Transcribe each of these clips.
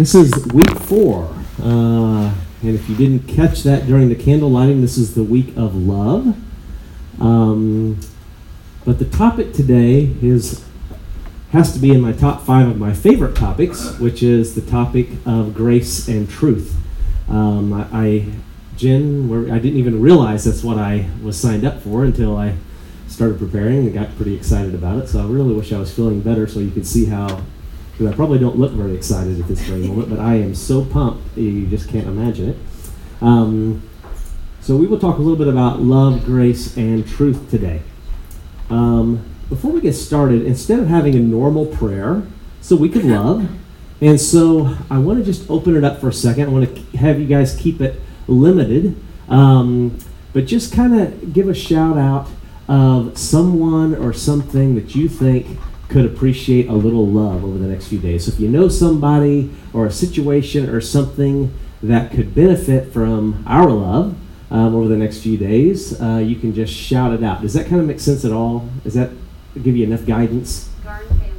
This is week four. Uh, and if you didn't catch that during the candle lighting, this is the week of love. Um, but the topic today is has to be in my top five of my favorite topics, which is the topic of grace and truth. Um, I, I, Jen, I didn't even realize that's what I was signed up for until I started preparing and got pretty excited about it. So I really wish I was feeling better so you could see how I probably don't look very excited at this very moment, but I am so pumped you just can't imagine it. Um, so we will talk a little bit about love, grace, and truth today. Um, before we get started, instead of having a normal prayer, so we could love, and so I want to just open it up for a second. I want to have you guys keep it limited, um, but just kind of give a shout out of someone or something that you think could appreciate a little love over the next few days. So if you know somebody or a situation or something that could benefit from our love um, over the next few days, uh, you can just shout it out. Does that kind of make sense at all? Does that give you enough guidance? Garn family.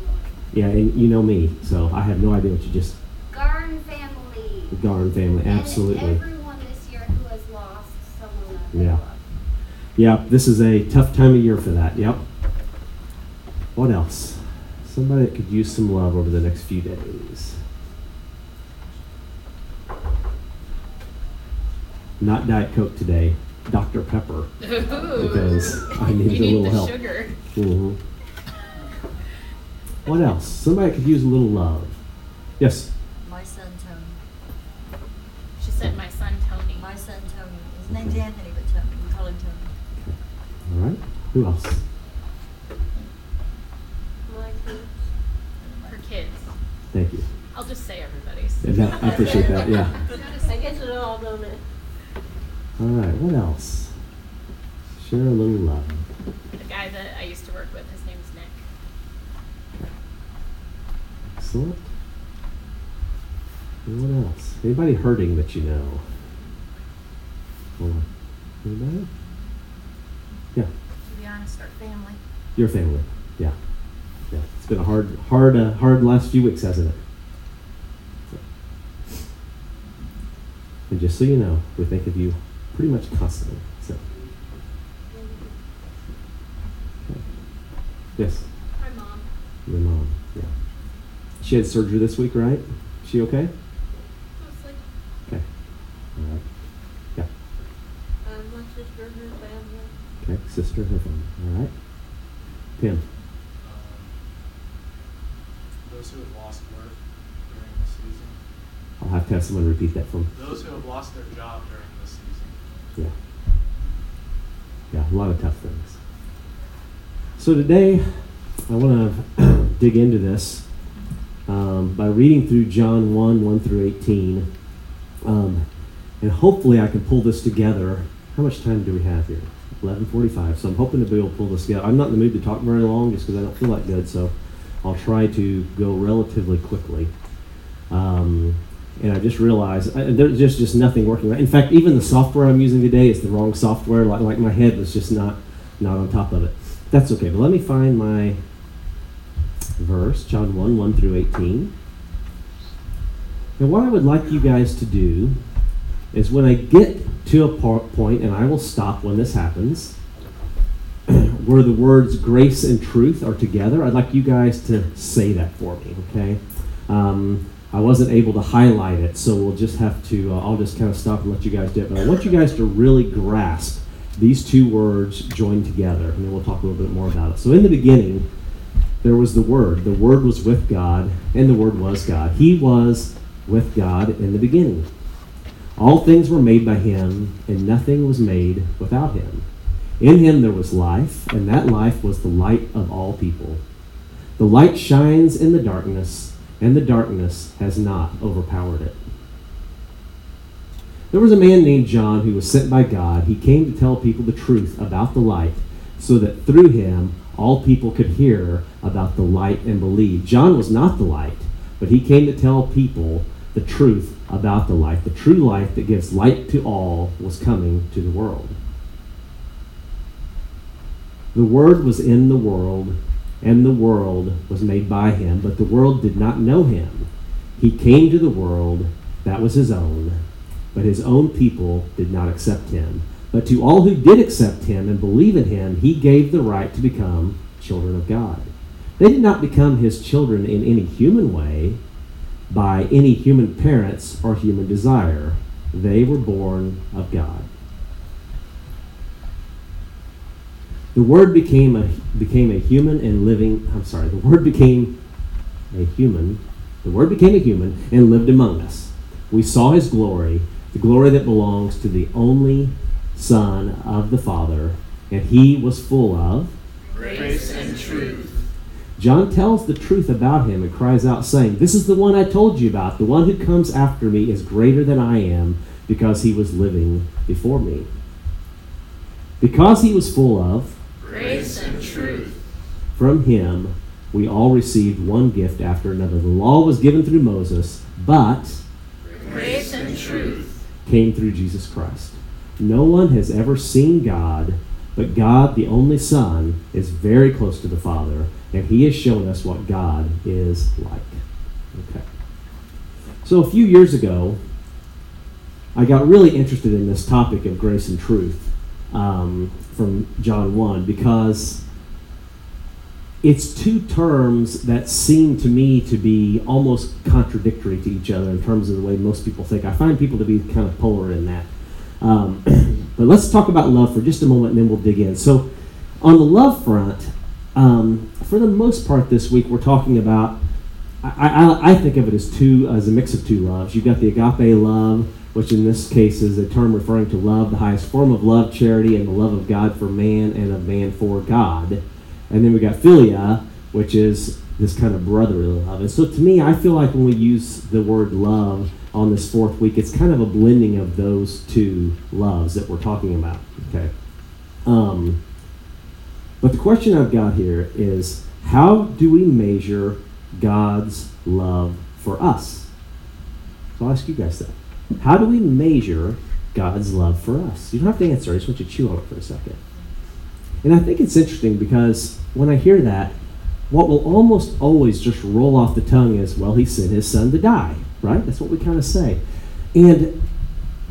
Yeah, and you know me, so I have no idea what you just. Garn family. Garn family, absolutely. everyone this year who has lost someone Yeah. love. Yeah, this is a tough time of year for that. Yep. What else? Somebody that could use some love over the next few days. Not Diet Coke today, Dr. Pepper, because I need you a little the help. sugar. Mhm. What else? Somebody could use a little love. Yes. My son Tony. She said my son Tony. My son Tony. His name's Anthony, but Tony. We call him Tony. All right. Who else? My kids. Her kids. Thank you. I'll just say everybody's. And that- I appreciate that. Yeah. I guess it all don't it? All right. What else? Share a little love. The guy that I used to work with, his name's Nick. Excellent. And what else? Anybody hurting that you know? Or anybody? Yeah, To be honest, our family. your family. Yeah, yeah. It's been a hard, hard, uh, hard last few weeks, hasn't it? And just so you know, we think of you pretty much constantly. So. Okay. Yes. My mom. Your mom, yeah. She had surgery this week, right? She okay? Mostly. Okay. All right. Yeah. Um, my sister, her family. Okay. Sister, her family. All right. Tim. Um, those who have lost work during the season, I'll have someone repeat that from. those who have lost their job during the season, Yeah. Yeah, a lot of tough things. So today, I want to dig into this um, by reading through John 1 1 through 18. Um, and hopefully, I can pull this together. How much time do we have here? 11:45. So I'm hoping to be able to pull this together. I'm not in the mood to talk very long, just because I don't feel that good. So I'll try to go relatively quickly. Um, and I just realized I, there's just just nothing working right. In fact, even the software I'm using today is the wrong software. Like like my head was just not not on top of it. That's okay. But let me find my verse, John 1, 1 through 18. Now, what I would like you guys to do is when I get to a point, and I will stop when this happens, where the words grace and truth are together, I'd like you guys to say that for me, okay? Um, I wasn't able to highlight it, so we'll just have to, uh, I'll just kind of stop and let you guys do it. But I want you guys to really grasp these two words joined together, and then we'll talk a little bit more about it. So, in the beginning, there was the Word. The Word was with God, and the Word was God. He was with God in the beginning. All things were made by Him, and nothing was made without Him. In Him there was life, and that life was the light of all people. The light shines in the darkness, and the darkness has not overpowered it. There was a man named John who was sent by God. He came to tell people the truth about the light, so that through him all people could hear about the light and believe. John was not the light, but he came to tell people the truth about the light. The true light that gives light to all was coming to the world. The Word was in the world, and the world was made by him, but the world did not know him. He came to the world, that was his own, but his own people did not accept him. But to all who did accept him and believe in him, he gave the right to become children of God. They did not become his children in any human way, by any human parents or human desire. They were born of God. The Word became a became a human and living. I'm sorry. The Word became a human. The Word became a human and lived among us. We saw His glory, the glory that belongs to the only Son of the Father, and He was full of Grace and truth. John tells the truth about him and cries out, saying, This is the one I told you about. The one who comes after me is greater than I am because he was living before me. Because he was full of Grace and truth. From him, we all received one gift after another. The law was given through Moses, but Grace and truth. came through Jesus Christ. No one has ever seen God, but God, the only Son, is very close to the Father, and he has shown us what God is like. Okay. So a few years ago, I got really interested in this topic of grace and truth um, from John 1 because it's two terms that seem to me to be almost contradictory to each other in terms of the way most people think. I find people to be kind of polar in that. Um, but let's talk about love for just a moment and then we'll dig in. So, on the love front, um, for the most part this week, we're talking about, I, I, I think of it as two, as a mix of two loves. You've got the agape love, which in this case is a term referring to love, the highest form of love, charity, and the love of God for man and of man for God. And then we got philia, which is this kind of brotherly love. And so to me, I feel like when we use the word love on this fourth week, it's kind of a blending of those two loves that we're talking about. Okay. Um, but the question I've got here is how do we measure God's love for us? So I'll ask you guys that. How do we measure God's love for us? You don't have to answer, I just want you to chew on it for a second. And I think it's interesting because when I hear that, what will almost always just roll off the tongue is, well, he sent his son to die, right? That's what we kind of say. And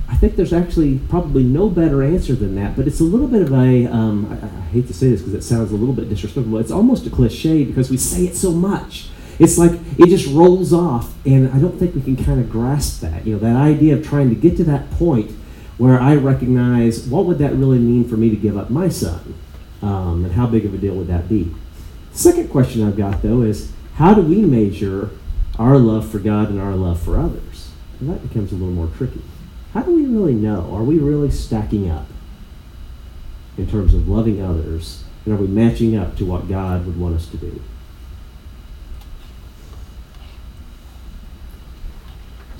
I think there's actually probably no better answer than that, but it's a little bit of a, um, I, I hate to say this because it sounds a little bit disrespectful, it's almost a cliche because we say it so much. It's like it just rolls off, and I don't think we can kind of grasp that. You know, that idea of trying to get to that point where I recognize what would that really mean for me to give up my son, um, and how big of a deal would that be? Second question I've got though is how do we measure our love for God and our love for others? And that becomes a little more tricky. How do we really know? Are we really stacking up in terms of loving others? And are we matching up to what God would want us to do?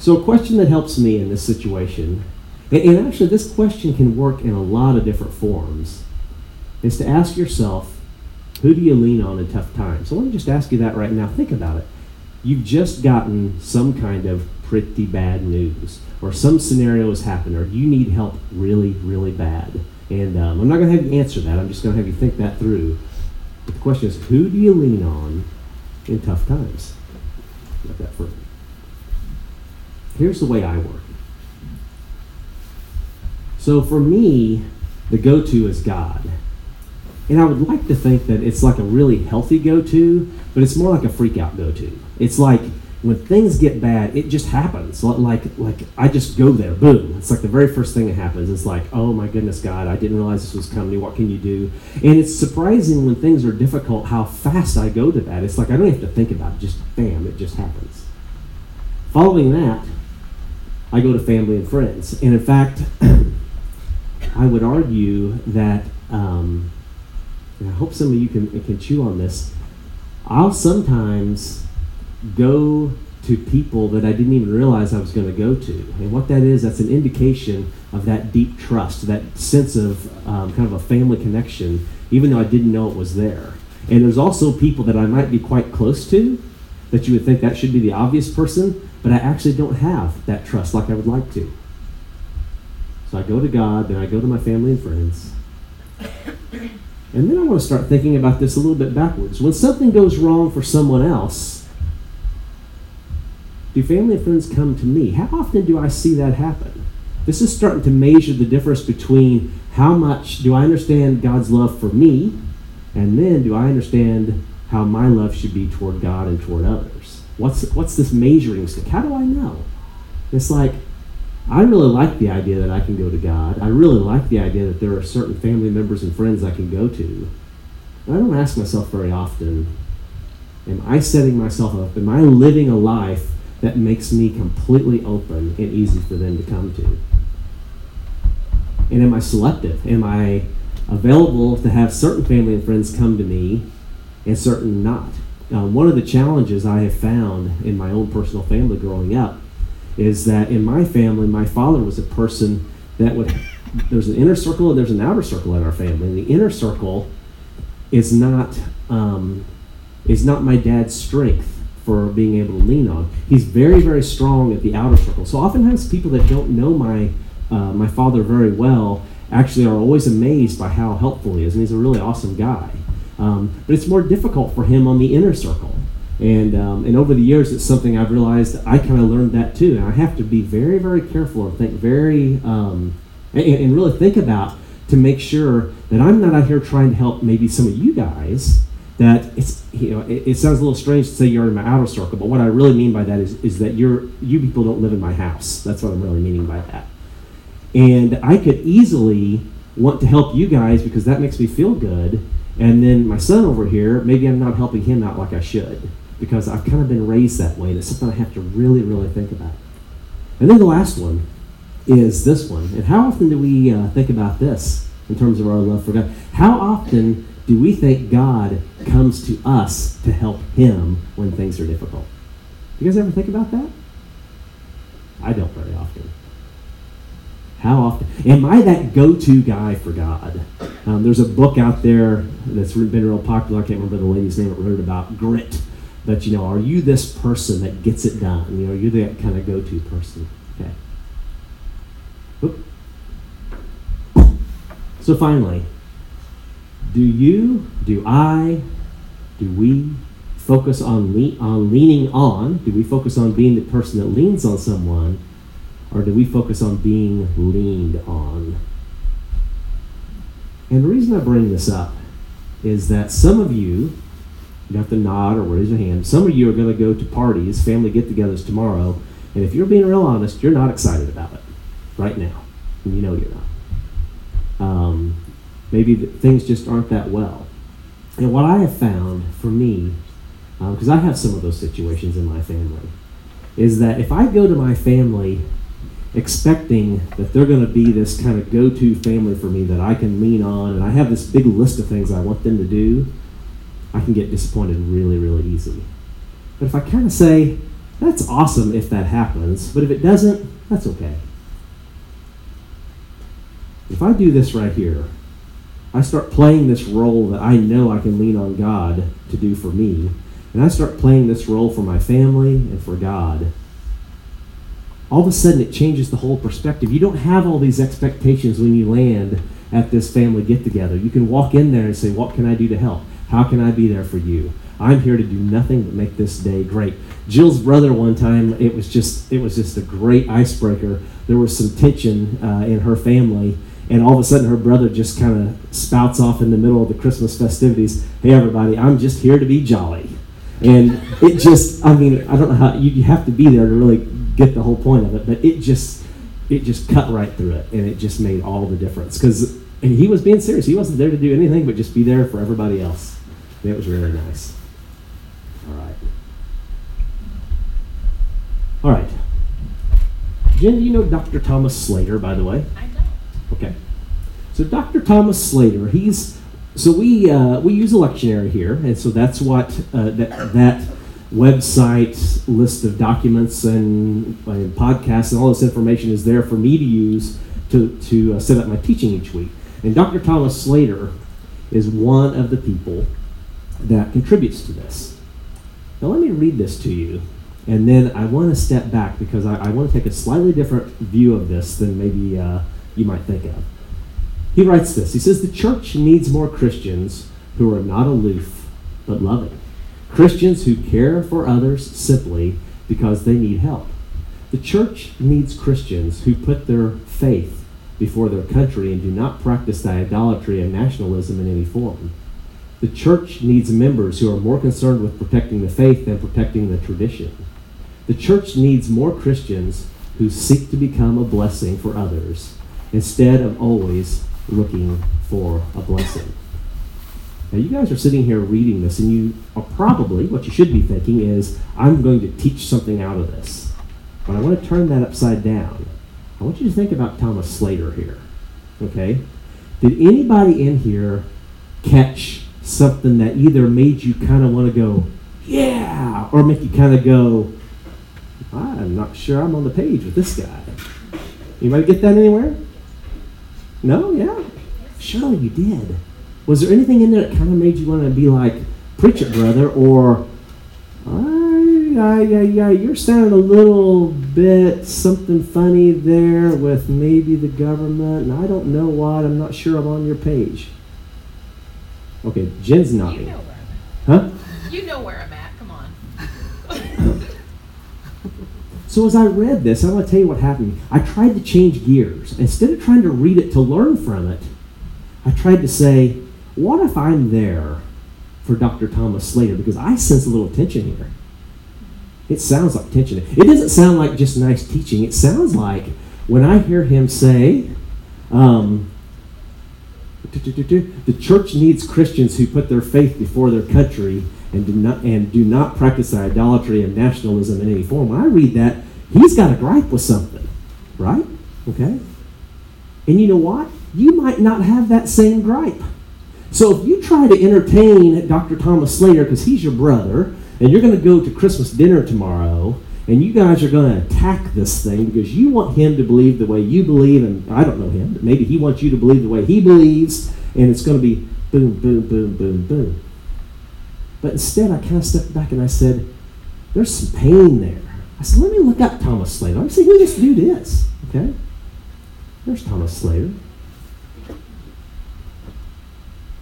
So, a question that helps me in this situation, and, actually, this question can work in a lot of different forms, is to ask yourself who do you lean on in tough times? So, let me just ask you that right now. Think about it. You've just gotten some kind of pretty bad news, or some scenario has happened, or you need help really, really bad. And um, I'm not going to have you answer that, I'm just going to have you think that through. But the question is who do you lean on in tough times? Let that for Here's the way I work. So for me, the go to is God. And I would like to think that it's like a really healthy go to, but it's more like a freak out go to. It's like when things get bad, it just happens. Like like I just go there, boom. It's like the very first thing that happens. It's like, oh my goodness, God, I didn't realize this was coming. What can you do? And it's surprising when things are difficult how fast I go to that. It's like I don't have to think about it. Just bam, it just happens. Following that, I go to family and friends. And in fact, I would argue that, um, I hope some of you can, can chew on this, I'll sometimes go to people that I didn't even realize I was going to go to. And what that is, that's an indication of that deep trust, that sense of um, kind of a family connection, even though I didn't know it was there. And there's also people that I might be quite close to that you would think that should be the obvious person, but I actually don't have that trust like I would like to. So I go to God, then I go to my family and friends. And then I want to start thinking about this a little bit backwards. When something goes wrong for someone else, do family and friends come to me? How often do I see that happen? This is starting to measure the difference between how much do I understand God's love for me, and then do I understand how my love should be toward God and toward others? What's, what's this measuring stick? How do I know? It's like, I really like the idea that I can go to God. I really like the idea that there are certain family members and friends I can go to. But I don't ask myself very often, am I setting myself up? Am I living a life that makes me completely open and easy for them to come to? And am I selective? Am I available to have certain family and friends come to me and certain not? Uh, one of the challenges I have found in my own personal family growing up is that in my family, my father was a person that would, there's an inner circle and there's an outer circle in our family. And the inner circle is not, um, is not my dad's strength for being able to lean on. He's very, very strong at the outer circle. So oftentimes people that don't know my, uh, my father very well actually are always amazed by how helpful he is. And he's a really awesome guy. Um, but it's more difficult for him on the inner circle. And, um, and over the years, it's something I've realized I kind of learned that too. And I have to be very, very careful and think very, um, and, and really think about to make sure that I'm not out here trying to help maybe some of you guys. That it's you know it, it sounds a little strange to say you're in my outer circle, but what I really mean by that is is that you're you people don't live in my house. That's what I'm really meaning by that. And I could easily want to help you guys because that makes me feel good. And then my son over here, maybe I'm not helping him out like I should because I've kind of been raised that way. And it's something I have to really, really think about. And then the last one is this one. And how often do we uh, think about this in terms of our love for God? How often do we think God comes to us to help Him when things are difficult? You guys ever think about that? I don't very often. How often? Am I that go to guy for God? Um, there's a book out there that's been real popular. I can't remember the lady's name that wrote about grit. But, you know, are you this person that gets it done? You know, you're that kind of go to person. Okay. Oop. So finally, do you, do I, do we focus on, le- on leaning on? Do we focus on being the person that leans on someone? Or do we focus on being leaned on? And the reason I bring this up is that some of you, you have to nod or raise your hand, some of you are going to go to parties, family get togethers tomorrow, and if you're being real honest, you're not excited about it right now. And you know you're not. Um, maybe things just aren't that well. And what I have found for me, because I have some of those situations in my family, is that if I go to my family expecting that they're going to be this kind of go-to family for me that I can lean on, and I have this big list of things I want them to do, I can get disappointed really, really easy. But if I kind of say, that's awesome if that happens, but if it doesn't, that's okay. If I do this right here, I start playing this role that I know I can lean on God to do for me, and I start playing this role for my family and for God, all of a sudden it changes the whole perspective. You don't have all these expectations when you land at this family get together. You can walk in there and say, What can I do to help? How can I be there for you? I'm here to do nothing but make this day great. Jill's brother one time, it was just it was just a great icebreaker. There was some tension uh, in her family, and all of a sudden her brother just kind of spouts off in the middle of the Christmas festivities. Hey everybody, I'm just here to be jolly. And it just I mean, I don't know how you, you have to be there to really get the whole point of it, but it just it just cut right through it and it just made all the difference because he was being serious. He wasn't there to do anything but just be there for everybody else. And it was really nice. All right. All right. Jen, do you know Dr. Thomas Slater, by the way? I don't. Okay. So Dr. Thomas Slater, he's so we uh, we use a lectionary here, and so that's what uh, that that website list of documents and, and podcasts and all this information is there for me to use to to uh, set up my teaching each week. And Dr. Thomas Slater is one of the people that contributes to this. Now let me read this to you, and then I want to step back because I, I want to take a slightly different view of this than maybe uh, you might think of. He writes this. He says, The church needs more Christians who are not aloof, but loving. Christians who care for others simply because they need help. The church needs Christians who put their faith before their country and do not practice the idolatry of nationalism in any form. The church needs members who are more concerned with protecting the faith than protecting the tradition. The church needs more Christians who seek to become a blessing for others instead of always looking for a blessing. Now, you guys are sitting here reading this, and you are probably, what you should be thinking is, I'm going to teach something out of this. But I want to turn that upside down. I want you to think about Thomas Slater here. Okay? Did anybody in here catch something that either made you kind of want to go, yeah, or make you kind of go, I'm not sure I'm on the page with this guy? Anybody get that anywhere? No? Yeah? Surely you did. Was there anything in there that kind of made you want to be like, preach it, brother, or, ay, ay, ay, you're sounding a little bit something funny there with maybe the government, and I don't know what, I'm not sure I'm on your page. Okay, Jen's You nodding. know where I'm at. Huh? You know where I'm at. Come on. So as I read this, I'm going to tell you what happened. I tried to change gears. Instead of trying to read it to learn from it, I tried to say, what if I'm there for Dr. Thomas Slater? Because I sense a little tension here. It sounds like tension. It doesn't sound like just nice teaching. It sounds like when I hear him say, um, the church needs Christians who put their faith before their country and do not and do not practice idolatry and nationalism in any form. When I read that, he's got a gripe with something, right? Okay. And you know what? You might not have that same gripe. So if you try to entertain Dr. Thomas Slater because he's your brother, and you're going to go to Christmas dinner tomorrow, and you guys are going to attack this thing because you want him to believe the way you believe, and I don't know him, but maybe he wants you to believe the way he believes, and it's going to be boom, boom, boom, boom, boom. But instead, I kind of stepped back and I said, there's some pain there. I said, let me look up Thomas Slater. Let me see who this dude is. Okay? There's Thomas Slater.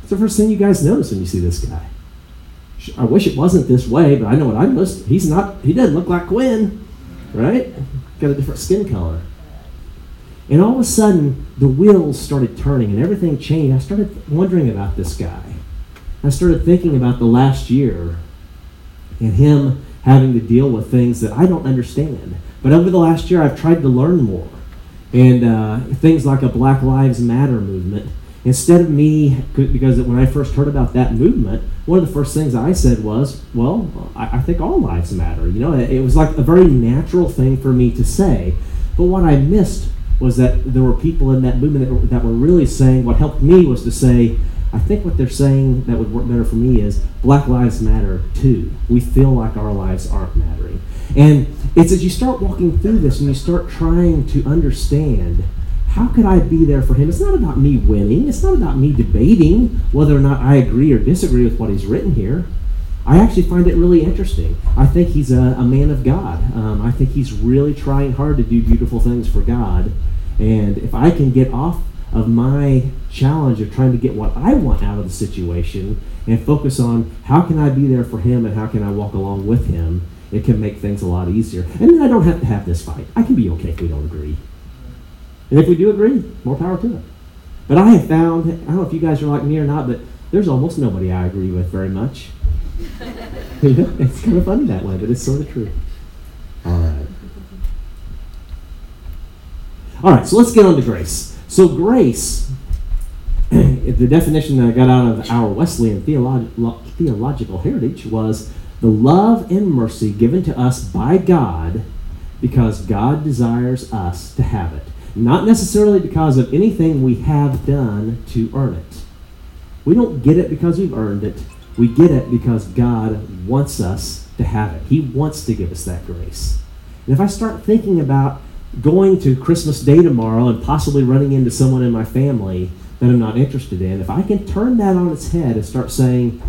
It's the first thing you guys notice when you see this guy. I wish it wasn't this way, but I know what I noticed. He's not, he doesn't look like Kwin, right? Got a different skin color. And all of a sudden, the wheels started turning and everything changed. I started wondering about this guy. I started thinking about the last year and him having to deal with things that I don't understand. But over the last year, I've tried to learn more. And uh, things like a Black Lives Matter movement. Instead of me, because when I first heard about that movement, one of the first things I said was, well, I, I think all lives matter. You know, it, it was like a very natural thing for me to say. But what I missed was that there were people in that movement that were, that were really saying, what helped me was to say, I think what they're saying that would work better for me is Black Lives Matter too. We feel like our lives aren't mattering. And it's as you start walking through this and you start trying to understand how could I be there for him? It's not about me winning. It's not about me debating whether or not I agree or disagree with what he's written here. I actually find it really interesting. I think he's a, a man of God. Um, I think he's really trying hard to do beautiful things for God. And if I can get off of my challenge of trying to get what I want out of the situation and focus on how can I be there for him and how can I walk along with him, it can make things a lot easier. And then I don't have to have this fight. I can be okay if we don't agree. And if we do agree, more power to it. But I have found, I don't know if you guys are like me or not, but there's almost nobody I agree with very much. You know, it's kind of funny that way, but it's sort of true. All right. All right, so let's get on to grace. So, grace, the definition that I got out of our Wesleyan theolog- theological heritage was the love and mercy given to us by God because God desires us to have it. Not necessarily because of anything we have done to earn it. We don't get it because we've earned it. We get it because God wants us to have it. He wants to give us that grace. And if I start thinking about going to Christmas Day tomorrow and possibly running into someone in my family that I'm not interested in, if I can turn that on its head and start saying,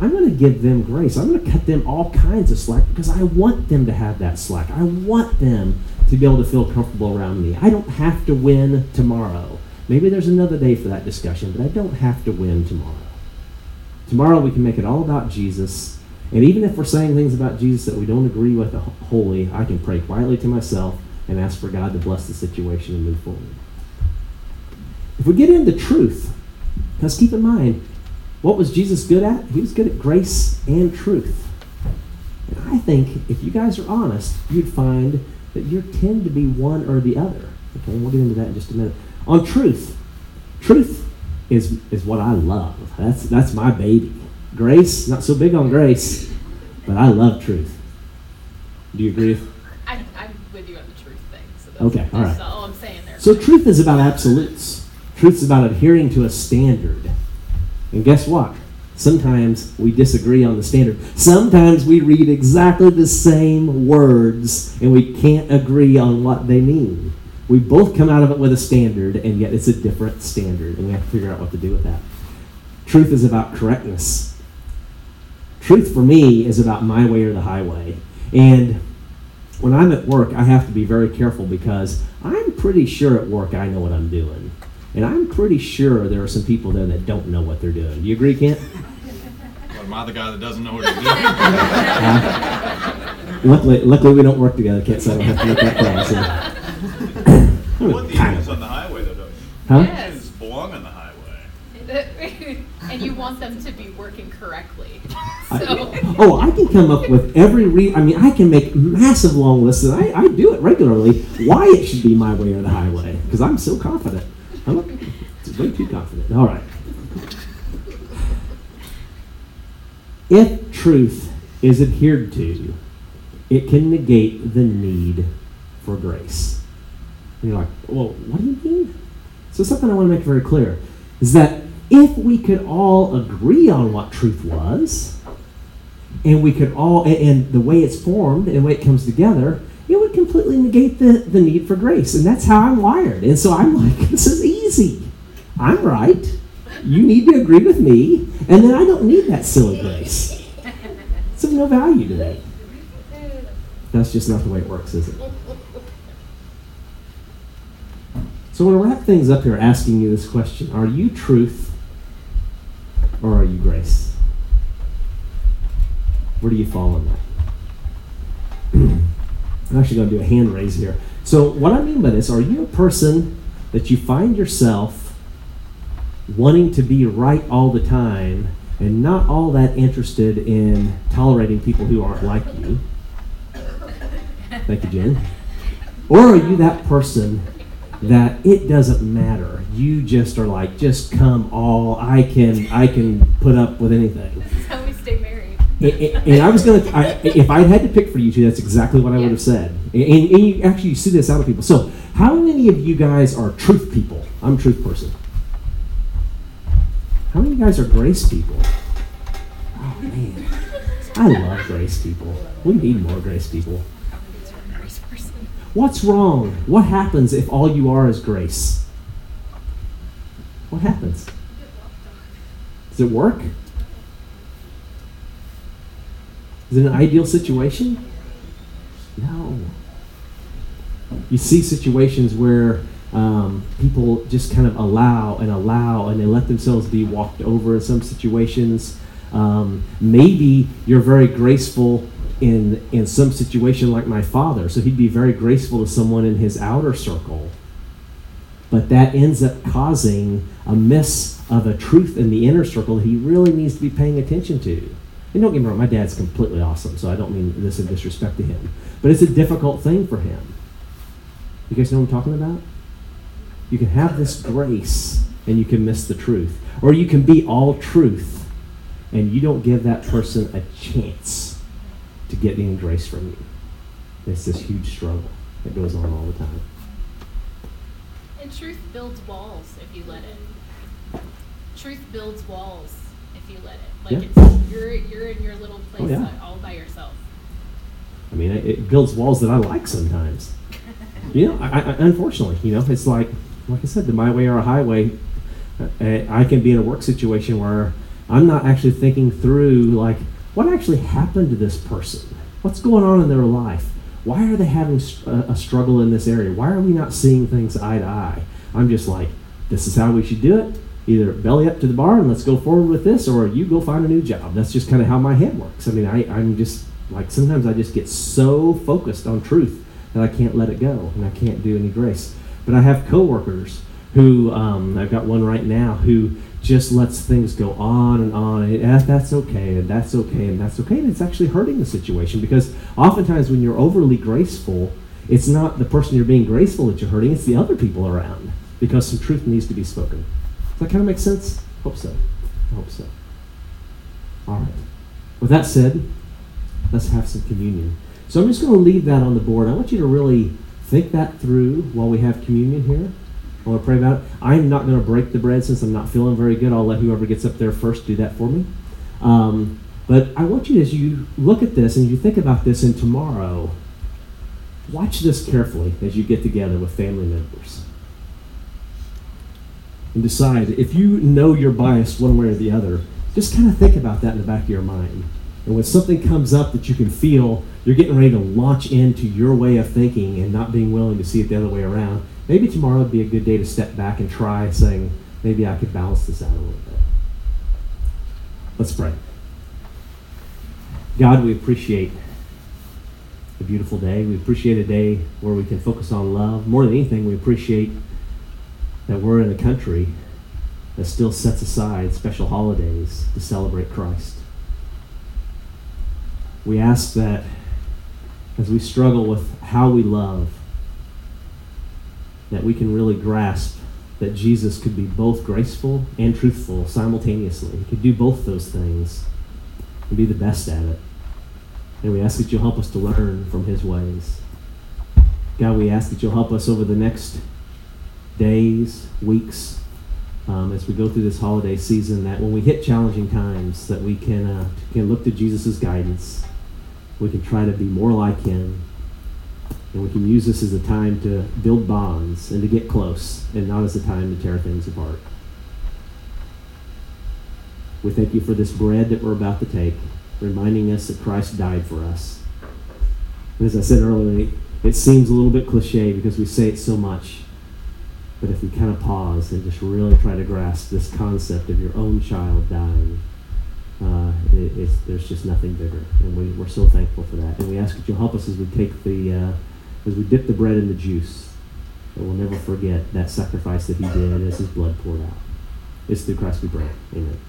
I'm going to give them grace. I'm going to cut them all kinds of slack because I want them to have that slack. I want them to be able to feel comfortable around me. I don't have to win tomorrow. Maybe there's another day for that discussion, but I don't have to win tomorrow. Tomorrow we can make it all about Jesus And even if we're saying things about Jesus that we don't agree with wholly, I can pray quietly to myself and ask for God to bless the situation and move forward. If we get into truth, because keep in mind, what was Jesus good at? He was good at grace and truth. And I think if you guys are honest, you'd find that you tend to be one or the other. Okay, we'll get into that in just a minute. On truth, truth is is what I love. That's that's my baby. Grace, not so big on grace, but I love truth. Do you agree? I'm, I'm with you on the truth thing. So that's, Okay, all right. all I'm saying there. So truth is about absolutes. Truth is about adhering to a standard. And guess what? Sometimes we disagree on the standard. Sometimes we read exactly the same words and we can't agree on what they mean. We both come out of it with a standard, and yet it's a different standard, and we have to figure out what to do with that. Truth is about correctness. Truth for me is about my way or the highway. And when I'm at work, I have to be very careful because I'm pretty sure at work I know what I'm doing. And I'm pretty sure there are some people there that don't know what they're doing. Do you agree, Kent? What, am I the guy that doesn't know what he's doing? Uh, luckily, luckily, we don't work together, Kent, so I don't have to make that call. So. I What the kind unions of. on the highway though, don't you? Huh? Yes. Belong on the highway. and you want them to be working correctly. I- oh, I can come up with every re. I mean, I can make massive long lists, and I, I do it regularly. Why it should be my way or the highway? Because I'm so confident. I'm way too confident. All right. If truth is adhered to, it can negate the need for grace. And you're like, well, what do you mean? So something I want to make very clear is that if we could all agree on what truth was, and we could all, and, and the way it's formed and the way it comes together, it would completely negate the, the need for grace. And that's how I'm wired. And so I'm like, this is easy. I'm right. You need to agree with me, and then I don't need that silly grace. It's of no value to me. That's just not the way it works, is it? So I want to wrap things up here asking you this question Are you truth or are you grace? Where do you fall in that? I'm actually going to do a hand raise here. So, what I mean by this, are you a person that you find yourself wanting to be right all the time and not all that interested in tolerating people who aren't like you? Thank you, Jen. Or are you that person that it doesn't matter? You just are like, just come all. I can, I can put up with anything. And, I was gonna, I, if I had to pick for you two, that's exactly what I would have said. And, and you actually you see this out of people. So, how many of you guys are truth people? I'm a truth person. How many of you guys are grace people? Oh man, I love grace people. We need more grace people. Grace person. What's wrong? What happens if all you are is grace? What happens? Does it work? Is it an ideal situation? No. You see situations where um, people just kind of allow and allow and they let themselves be walked over in some situations. Um, maybe you're very graceful in in some situation like my father, so he'd be very graceful to someone in his outer circle. But that ends up causing a miss of a truth in the inner circle he really needs to be paying attention to. And don't get me wrong, my dad's completely awesome, so I don't mean this in disrespect to him. But it's a difficult thing for him. You guys know what I'm talking about? You can have this grace and you can miss the truth. Or you can be all truth and you don't give that person a chance to get any grace from you. It's this huge struggle that goes on all the time. And truth builds walls if you let it. Truth builds walls if you let it. Like Yeah. it's you're you're in your little place Oh, yeah. Uh, all by yourself. I mean, it, builds walls that I like sometimes. You know, I, I, unfortunately, you know, it's like, like I said, the my way or a highway. Uh, uh, I can be in a work situation where I'm not actually thinking through, like, what actually happened to this person? What's going on in their life? Why are they having uh, a struggle in this area? Why are we not seeing things eye to eye? I'm just like, this is how we should do it. Either belly up to the bar and let's go forward with this, or you go find a new job. That's just kind of how my head works. I mean, I, I'm just like sometimes I just get so focused on truth that I can't let it go and I can't do any grace. But I have coworkers who um, I've got one right now who just lets things go on and on and that's okay and that's okay and that's okay and it's actually hurting the situation because oftentimes when you're overly graceful it's not the person you're being graceful that you're hurting it's the other people around because some truth needs to be spoken that kind of make sense hope so i hope so all right with that said let's have some communion so i'm just going to leave that on the board i want you to really think that through while we have communion here I want to pray about it. I'm not going to break the bread since I'm not feeling very good. I'll let whoever gets up there first do that for me. Um, but I want you, as you look at this and you think about this, and tomorrow, watch this carefully as you get together with family members. And decide if you know you're biased one way or the other, just kind of think about that in the back of your mind. And when something comes up that you can feel you're getting ready to launch into your way of thinking and not being willing to see it the other way around, maybe tomorrow would be a good day to step back and try saying, maybe I could balance this out a little bit. Let's pray. God, we appreciate a beautiful day. We appreciate a day where we can focus on love. More than anything, we appreciate that we're in a country that still sets aside special holidays to celebrate Christ. We ask that as we struggle with how we love, that we can really grasp that Jesus could be both graceful and truthful simultaneously. He could do both those things and be the best at it. And we ask that you'll help us to learn from his ways. God, we ask that you'll help us over the next days, weeks, um, as we go through this holiday season, that when we hit challenging times, that we can, uh, can look to Jesus' guidance. We can try to be more like him and we can use this as a time to build bonds and to get close, and not as a time to tear things apart. We thank you for this bread that we're about to take, reminding us that Christ died for us. And as I said earlier, it seems a little bit cliche because we say it so much. But if we kind of pause and just really try to grasp this concept of your own child dying, uh, it, there's just nothing bigger. And we, we're so thankful for that. And we ask that you'll help us as we take the. Uh, as we dip the bread in the juice, that we'll never forget that sacrifice that he did as his blood poured out. It's through Christ we pray. Amen.